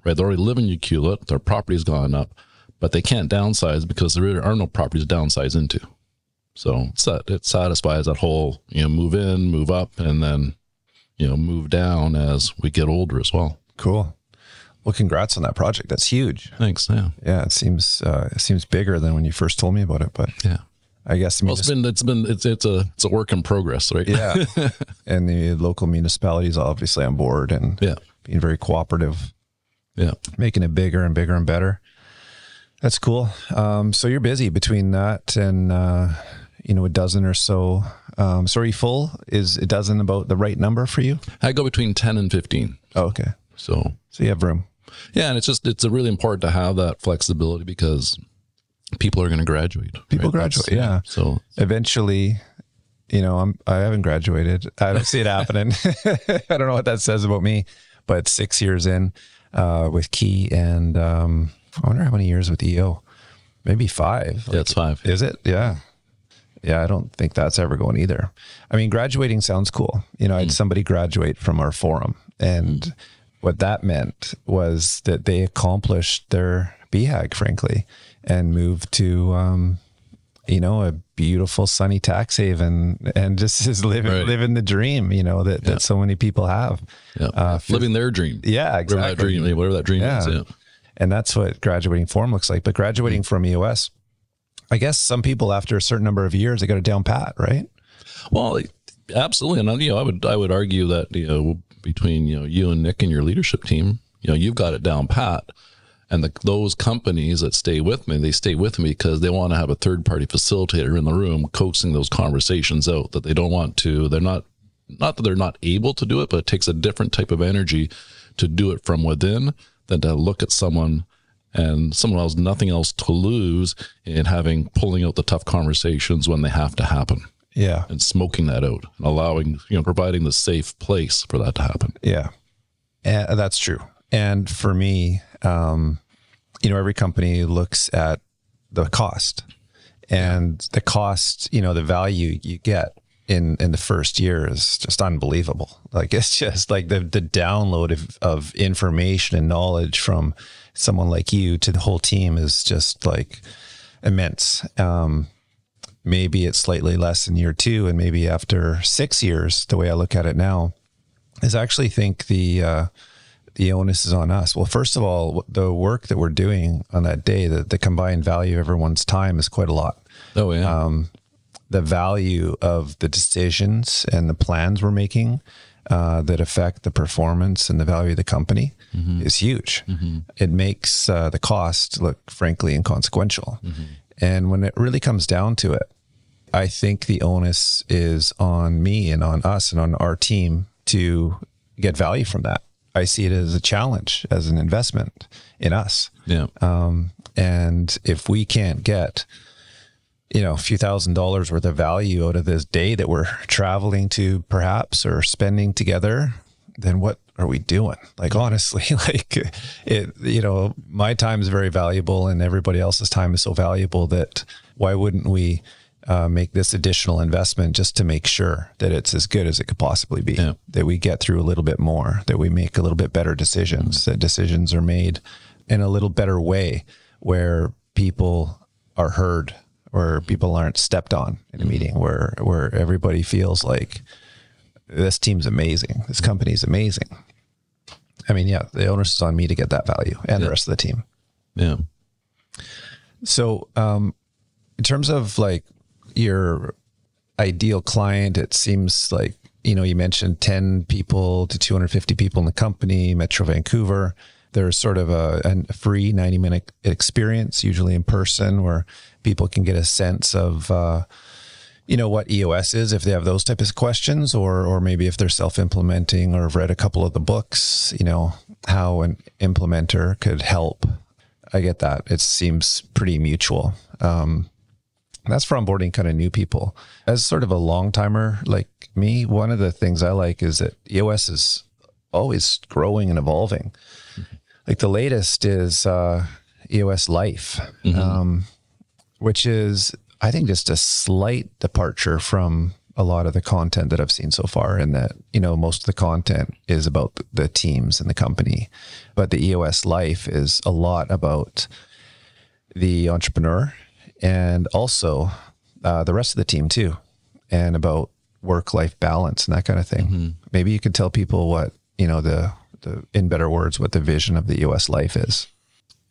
right? They already live in Ucluelet their property's gone up but they can't downsize because there really are no properties to downsize into. So it satisfies that whole you know move in move up and then you know move down as we get older as well. Cool. Well, congrats on that project. That's huge. thanks yeah Yeah, it seems uh, it seems bigger than when you first told me about it, but yeah I guess well it's been it's been it's it's a it's a work in progress right yeah, and the local municipalities obviously on board and yeah being very cooperative, yeah making it bigger and bigger and better. That's cool. Um, so you're busy between that and uh, you know a dozen or so. Um, so are you full? Is a dozen about the right number for you? I go between 10 and 15 Oh, okay. so So you have room. Yeah, and it's just it's a really important to have that flexibility because people are going to graduate. People That's- graduate, yeah. So. Eventually you know i'm i haven't graduated. I don't see it happening. I don't know what that says about me but six years in uh with key and um i wonder how many years with eo maybe five. Yeah, it's five. is it? Yeah. Yeah i don't think that's ever going either. I mean graduating sounds cool. You know i had somebody graduate from our forum and what that meant was that they accomplished their BHAG, frankly, and moved to, um, you know, a beautiful sunny tax haven and just is living, Right. living the dream, you know, that, that so many people have. Yeah, Uh, living their dream. Yeah, Whatever that exactly. dream, whatever that dream is. Yeah. Yeah. And that's what graduating forum looks like. But graduating from EOS, I guess some people after a certain number of years, they got it down pat, right? Well, absolutely, and you know, I would I would argue that you know between you know you and Nick and your leadership team, you know, you've got it down pat. And the, those companies that stay with me, they stay with me because they want to have a third party facilitator in the room coaxing those conversations out that they don't want to. They're not, not that they're not able to do it, but it takes a different type of energy to do it from within than to look at someone and someone else nothing else to lose in having pulling out the tough conversations when they have to happen Yeah. and smoking that out and allowing you know providing the safe place for that to happen Yeah. And that's true. And for me, um, you know, every company looks at the cost and the cost, you know, the value you get in, in the first year is just unbelievable. Like it's just like the, the download of, of information and knowledge from someone like you to the whole team is just like immense. Um, maybe it's slightly less in year two, and maybe after six years, the way I look at it now, is I actually think the uh, the onus is on us. Well, first of all, the work that we're doing on that day, the, the combined value of everyone's time is quite a lot. Oh yeah. Um, the value of the decisions and the plans we're making uh, that affect the performance and the value of the company mm-hmm. is huge. Mm-hmm. It makes uh, the cost look, frankly, inconsequential. Mm-hmm. And when it really comes down to it, I think the onus is on me and on us and on our team to get value from that. I see it as a challenge, as an investment in us. Yeah. Um, and if we can't get, you know, a few thousand dollars worth of value out of this day that we're traveling to, perhaps, or spending together, then what are we doing? Like, honestly, like it, you know, my time is very valuable and everybody else's time is so valuable that why wouldn't we uh, make this additional investment just to make sure that it's as good as it could possibly be, yeah. that we get through a little bit more, that we make a little bit better decisions, mm-hmm. that decisions are made in a little better way where people are heard or people aren't stepped on in a mm-hmm. meeting where, where everybody feels like this team's amazing. This company's amazing. I mean, yeah, the onus is on me to get that value and yeah. the rest of the team. Yeah. So, um, in terms of like your ideal client, it seems like, you know, you mentioned 10 people to 250 people in the company, Metro Vancouver. There's sort of a, a free 90 minute experience, usually in person, where people can get a sense of, uh, you know what EOS is if they have those type of questions, or or maybe if they're self-implementing or have read a couple of the books, you know how an implementer could help. I get that. It seems pretty mutual. Um, that's for onboarding kind of new people. As sort of a long timer like me, one of the things I like is that EOS is always growing and evolving. Mm-hmm. Like the latest is uh, EOS Life, mm-hmm. um, which is, I think, just a slight departure from a lot of the content that I've seen so far. In that, you know, most of the content is about the teams and the company, but the EOS Life is a lot about the entrepreneur and also uh, the rest of the team too, and about work life balance and that kind of thing. Mm-hmm. Maybe you could tell people what you know the the in better words what the vision of the EOS life is.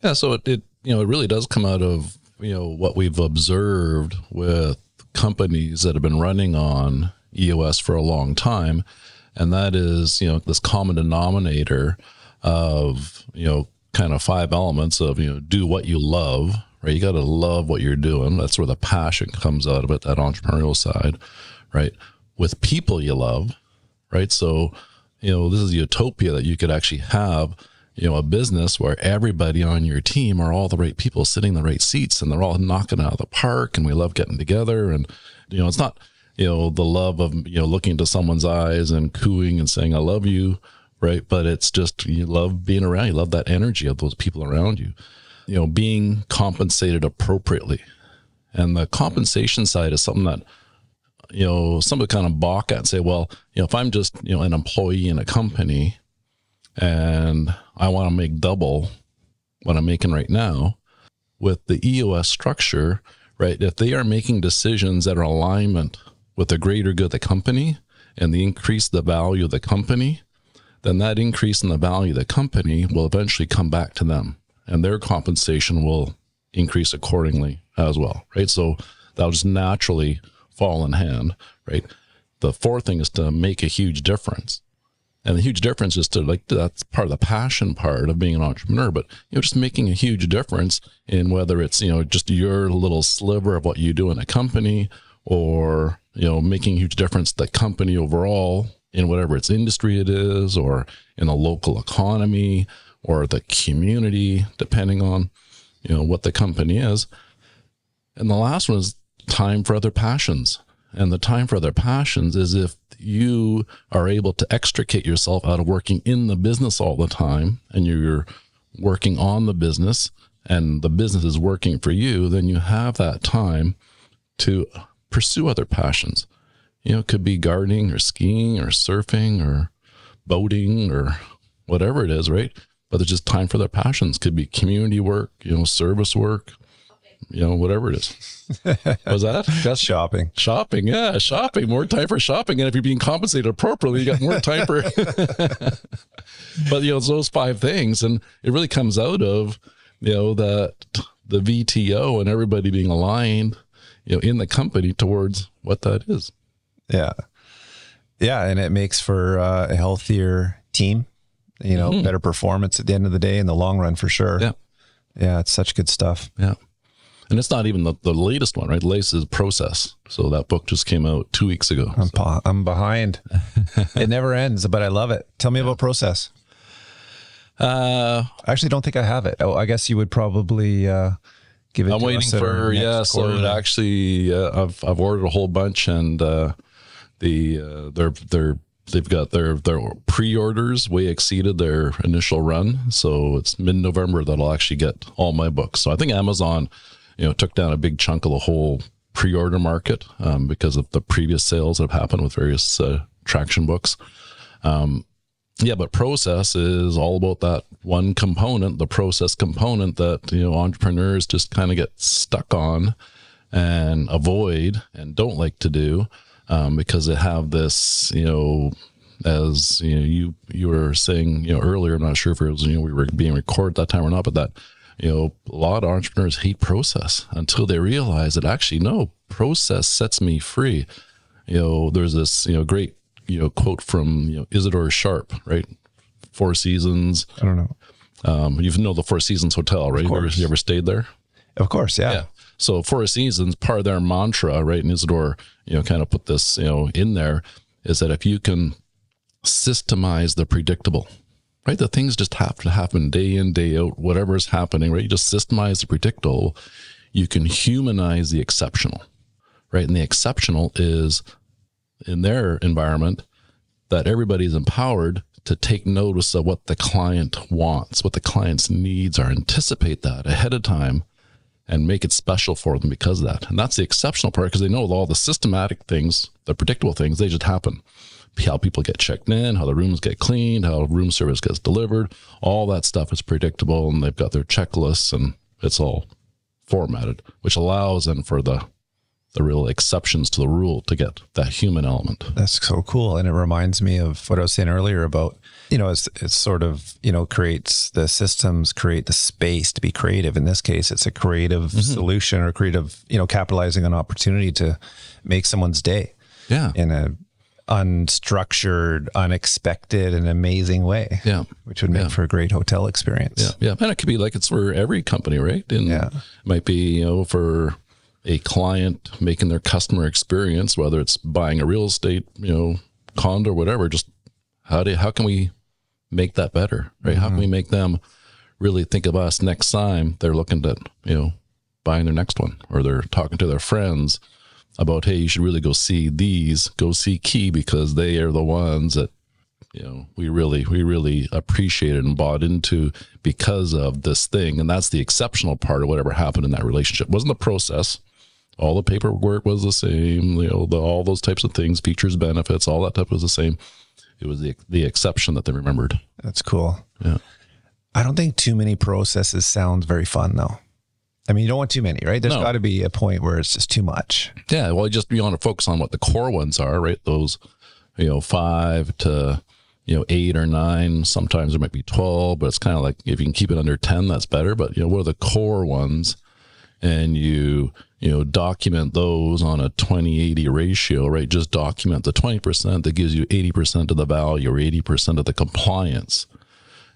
Yeah, so it, it you know it really does come out of you know what we've observed with companies that have been running on EOS for a long time, and that is you know this common denominator of you know kind of five elements of you know do what you love right? You got to love what you're doing. That's where the passion comes out of it, that entrepreneurial side, right? With people you love, right? So, you know, this is utopia that you could actually have, you know, a business where everybody on your team are all the right people sitting in the right seats and they're all knocking out of the park and we love getting together. And, you know, it's not, you know, the love of, you know, looking into someone's eyes and cooing and saying, I love you, right? But it's just, you love being around, you love that energy of those people around you you know, being compensated appropriately. And the compensation side is something that, you know, some would kind of balk at and say, well, you know, if I'm just, you know, an employee in a company and I want to make double what I'm making right now with the EOS structure, right? If they are making decisions that are alignment with the greater good of the company and the increase the value of the company, then that increase in the value of the company will eventually come back to them and their compensation will increase accordingly as well, right? So that'll just naturally fall in hand, right? The fourth thing is to make a huge difference. And the huge difference is to like that's part of the passion part of being an entrepreneur, but you know, just making a huge difference in whether it's, you know, just your little sliver of what you do in a company or, you know, making a huge difference the company overall in whatever its industry it is or in a local economy or the community, depending on you know what the company is. And the last one is time for other passions. And the time for other passions is if you are able to extricate yourself out of working in the business all the time and you're working on the business and the business is working for you, then you have that time to pursue other passions. You know, it could be gardening or skiing or surfing or boating or whatever it is, right? But there's just time for their passions. Could be community work, you know, service work, you know, whatever it is. Was that? That's Shopping. shopping. Yeah, shopping. More time for shopping. And if you're being compensated appropriately, you got more time for. but you know, it's those five things, and it really comes out of you know that the VTO and everybody being aligned, you know, in the company towards what that is. Yeah. Yeah. And it makes for uh, a healthier team, you know, better performance at the end of the day in the long run for sure. Mm-hmm. Yeah. Yeah. It's such good stuff. Yeah. And it's not even the, the latest one, right? Latest is Process. So that book just came out two weeks ago. I'm, pa- I'm behind. it never ends, but I love it. Tell me about process. Uh, I actually don't think I have it. Oh, I guess you would probably uh, give it. I'm to waiting for yeah. So it actually, uh, I've I've ordered a whole bunch, and uh, the uh, they're they're they've got their their pre-orders way exceeded their initial run. So it's mid November that I'll actually get all my books. So I think Amazon, you know, took down a big chunk of the whole pre-order market um, because of the previous sales that have happened with various uh, traction books. Um, yeah, but process is all about that one component, the process component that you know entrepreneurs just kind of get stuck on and avoid and don't like to do um, because they have this, you know, as you know, you you were saying, you know, earlier. I'm not sure if it was you know we were being recorded that time or not, but that you know a lot of entrepreneurs hate process until they realize that actually no process sets me free. You know, there's this you know great you know quote from you know Isadore Sharp, right? Four Seasons. I don't know. Um, you know the Four Seasons Hotel, right? You ever, you ever stayed there? Of course. Yeah. Yeah. So Four Seasons, part of their mantra, right? And Isadore, you know, kind of put this, you know, in there is that if you can systemize the predictable, right? The things just have to happen day in, day out, whatever is happening, right? You just systemize the predictable, you can humanize the exceptional, right? And the exceptional is in their environment that everybody's empowered to take notice of what the client wants, what the client's needs are, anticipate that ahead of time and make it special for them because of that. And that's the exceptional part because they know all the systematic things, the predictable things, they just happen. How people get checked in, how the rooms get cleaned, how room service gets delivered, all that stuff is predictable and they've got their checklists and it's all formatted, which allows them for the the real exceptions to the rule to get that human element. That's so cool. And it reminds me of what I was saying earlier about, you know, it's, it's sort of, you know, creates the systems, create the space to be creative. In this case, it's a creative mm-hmm. solution or creative, you know, capitalizing on opportunity to make someone's day Yeah. in a unstructured, unexpected, and amazing way. Yeah. Which would make Yeah. for a great hotel experience. Yeah, yeah, and it could be like it's for every company, right? And Yeah. it might be you know for a client making their customer experience, whether it's buying a real estate, you know, condo or whatever. Just how do how can we make that better, right? How can mm-hmm. we make them really think of us next time they're looking to, you know buying their next one, or they're talking to their friends about hey, you should really go see these, go see Key because they are the ones that you know we really we really appreciated and bought into because of this thing. And that's the exceptional part of whatever happened in that relationship. It wasn't the process. All the paperwork was the same you know the, all those types of things features benefits all that stuff was the same it was the the exception that they remembered That's cool. Yeah. I don't think too many processes sounds very fun though. I mean, you don't want too many, right? There's No. got to be a point where it's just too much. yeah well just you want to focus on what the core ones are right those you know five to you know eight or nine sometimes there might be 12 but it's kind of like if you can keep it under 10 that's better but you know what are the core ones and you you know document those on a 20-80 ratio right just document the 20% that gives you 80% of the value or 80% of the compliance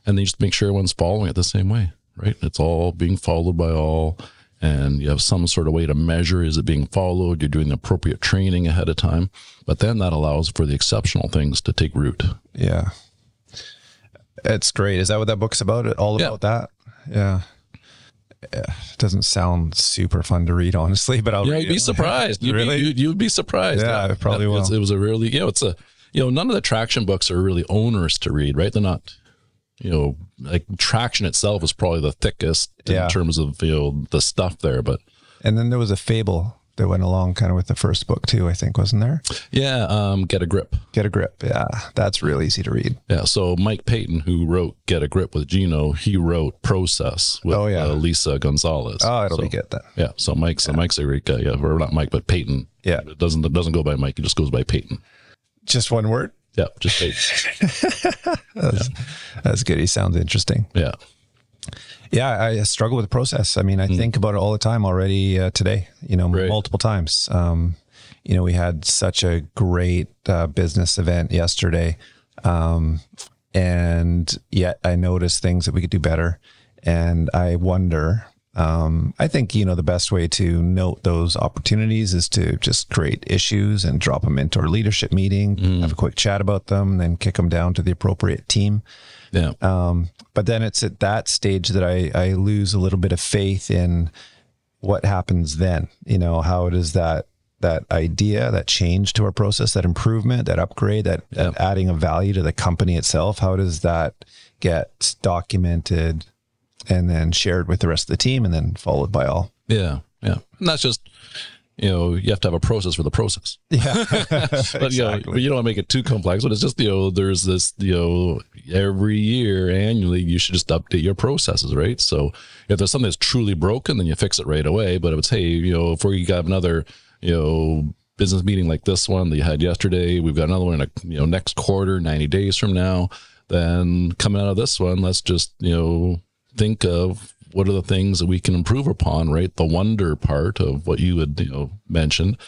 and then you just make sure everyone's following it the same way right it's all being followed by all and you have some sort of way to measure is it being followed you're doing the appropriate training ahead of time but then that allows for the exceptional things to take root Yeah. It's great. Is that what that book's about? All Yeah. about that? Yeah. Yeah. It doesn't sound super fun to read, honestly, but I'll Yeah, you'd be surprised. You'd Really? be, you'd, you'd be surprised. Yeah, I probably It's- will. It was a really, you know, it's a, you know, none of the traction books are really onerous to read, right? They're not, you know, like traction itself is probably the thickest Yeah. in terms of, you know, the stuff there. But And then there was a fable. That went along kind of with the first book too. I think wasn't there? Yeah, um, Get a Grip. Get a grip. Yeah, that's real easy to read. Yeah, so Mike Paton, who wrote Get a Grip with Gino, he wrote Process with Oh, yeah. uh, Lisa Gonzalez. Oh, it'll So- be good then. Yeah, so Mike's Mike's a great guy. Yeah, or not Mike, but Paton. Yeah. it doesn't it doesn't go by Mike. It just goes by Paton. Just one word. Yeah, just Paton. That's, that's good. He sounds interesting. yeah, Yeah, I struggle with the process. I mean, I think about it all the time already uh, today, you know, Right. multiple times. Um, you know, we had such a great uh, business event yesterday. Um, and yet I noticed things that we could do better. And I wonder, um, I think, you know, the best way to note those opportunities is to just create issues and drop them into our leadership meeting, have a quick chat about them, then kick them down to the appropriate team. yeah, Um, but then it's at that stage that I, I lose a little bit of faith in what happens then. You know, how does that that idea, that change to our process, that improvement, that upgrade, that, that adding of value to the company itself, how does that get documented and then shared with the rest of the team and then followed by all? yeah, yeah. And that's just you know you have to have a process for the process. Yeah. But you know, but you don't want to make it too complex. But it's just you know there's this you know every year annually you should just update your processes, right? So if there's something that's truly broken, then you fix it right away. But if it's hey, you know, if we got another you know business meeting like this one that you had yesterday, we've got another one in a you know next quarter, ninety days from now. Then coming out of this one, let's just you know think of what are the things that we can improve upon, right? The wonder part of what you had, you know, mentioned,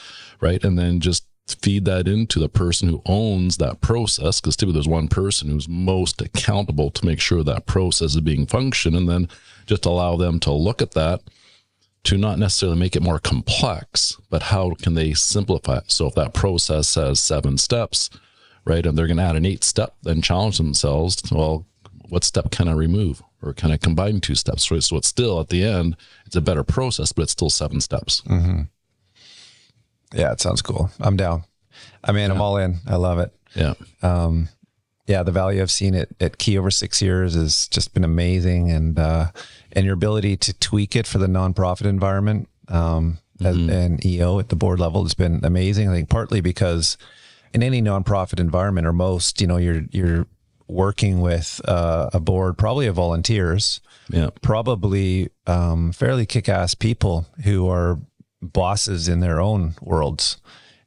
right? And then just feed that into the person who owns that process, because typically there's one person who's most accountable to make sure that process is being functioned, and then just allow them to look at that to not necessarily make it more complex, but how can they simplify it? So if that process has seven steps, right, and they're going to add an eighth step, then challenge themselves. Well, what step can I remove, or can I combine two steps? Right, so it's still at the end, it's a better process, but it's still seven steps. yeah, it sounds cool. I'm down. I mean, I'm all in. I love it. Yeah, um, yeah, the value I've seen it at Key over six years has just been amazing, and uh, and your ability to tweak it for the nonprofit environment um, as, and EO at the board level has been amazing. I think partly because in any nonprofit environment or most, you know, you're you're working with uh, a board probably of volunteers, yeah, probably um, fairly kick-ass people who are bosses in their own worlds.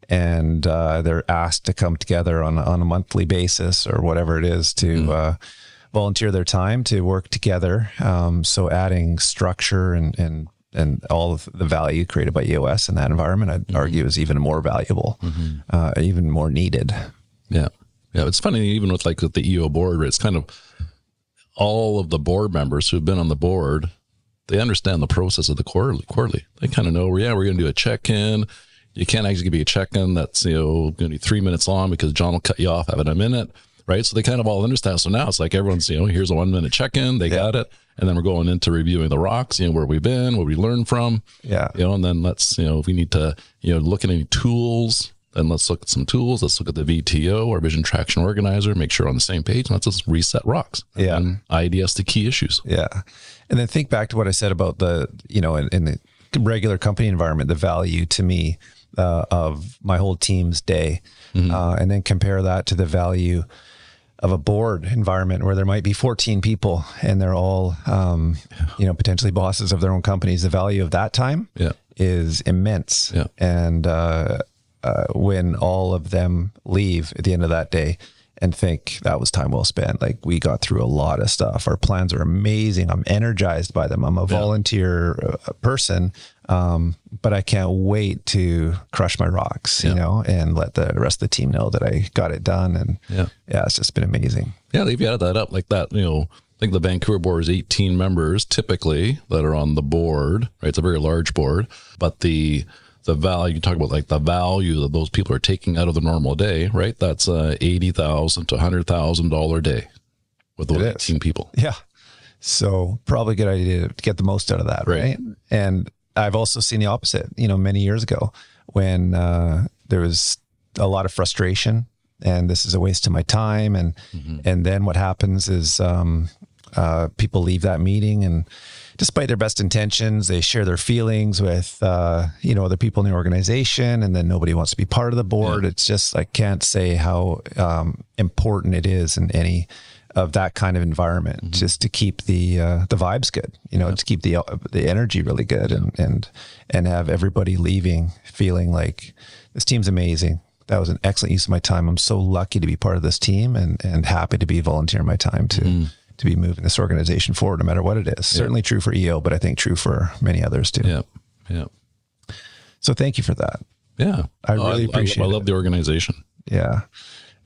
And uh, they're asked to come together on, a- on a monthly basis or whatever it is to uh, volunteer their time to work together. Um, so adding structure and, and and all of the value created by EOS in that environment, I'd argue, is even more valuable, uh, even more needed. yeah, yeah. It's funny, even with like with the EO board, it's kind of all of the board members who've been on the board. They understand the process of the quarterly. Quarterly, they kind of know. Yeah, we're going to do a check-in. You can't actually give me a check-in that's you know going to be three minutes long because Jon will cut you off having a minute, right? So they kind of all understand. So now it's like everyone's you know here's a one-minute check-in. They got it, and then we're going into reviewing the rocks. You know where we've been, what we learned from. Yeah. you know, and then let's, you know, if we need to, you know, look at any tools, then let's look at some tools. Let's look at the VTO or Vision Traction Organizer, make sure we're on the same page. And let's just reset rocks. And Yeah. IDS the key issues. Yeah. And then think back to what I said about the, you know, in, in the regular company environment, the value to me uh, of my whole team's day. Uh, and then compare that to the value of a board environment where there might be 14 people and they're all, um, you know, potentially bosses of their own companies. The value of that time Yeah. is immense. Yeah. And uh, uh, when all of them leave at the end of that day and think that was time well spent, like we got through a lot of stuff. Our plans are amazing. I'm energized by them. I'm a volunteer uh, person, um, but I can't wait to crush my rocks, you know, and let the rest of the team know that I got it done. And Yeah. yeah, it's just been amazing. Yeah. You added that up like that, you know, I think the Vancouver board is 18 members typically that are on the board, right? It's a very large board, but the, the value you talk about like the value that those people are taking out of the normal day, right? That's a eighty thousand to hundred thousand dollar day with those eighteen people. Yeah. So probably a good idea to get the most out of that, Right. right? And I've also seen the opposite, you know, many years ago when uh, there was a lot of frustration and this is a waste of my time. And, and then what happens is um, uh, people leave that meeting and despite their best intentions, they share their feelings with uh, you know other people in the organization, and then nobody wants to be part of the board. Yeah. It's just I can't say how um, important it is in any of that kind of environment, mm-hmm. just to keep the uh, the vibes good. You know, yeah. to keep the the energy really good, yeah. and and and have everybody leaving feeling like this team's amazing. That was an excellent use of my time. I'm so lucky to be part of this team, and and happy to be volunteering my time to. Mm to be moving this organization forward, no matter what it is. Certainly true for EO, but I think true for many others too. Yeah. Yeah. So thank you for that. Yeah. I really I, appreciate I, I love it. the organization. Yeah.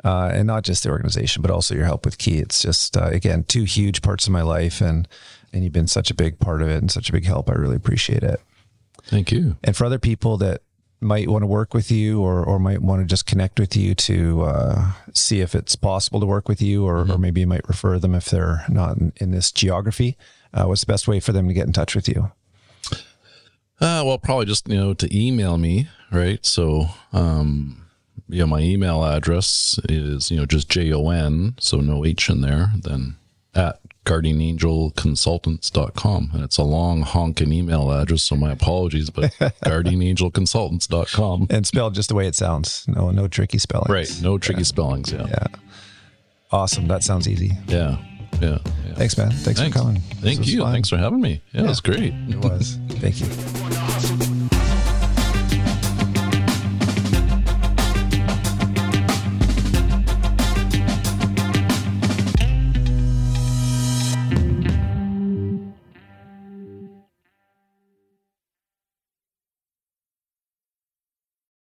Uh, and not just the organization, but also your help with Key. It's just, uh, again, two huge parts of my life and, and you've been such a big part of it and such a big help. I really appreciate it. Thank you. And for other people that might want to work with you or, or might want to just connect with you to uh, see if it's possible to work with you or, mm-hmm. or maybe you might refer them if they're not in, in this geography. Uh, what's the best way for them to get in touch with you? Uh, well probably just you know to email me right? So um, you know my email address is you know just jon so no h in there then at guardianangelconsultants.com. And it's a long honking email address, so my apologies, but guardianangelconsultants.com. And spelled just the way it sounds. No, no tricky spellings. Right. No tricky yeah. spellings. Yeah. Yeah. Awesome. That sounds easy. Yeah. Yeah. yeah. Thanks, man. Thanks, Thanks, for coming. Thank you. Fun. Thanks for having me. Yeah, yeah, it was great. It was. Thank you.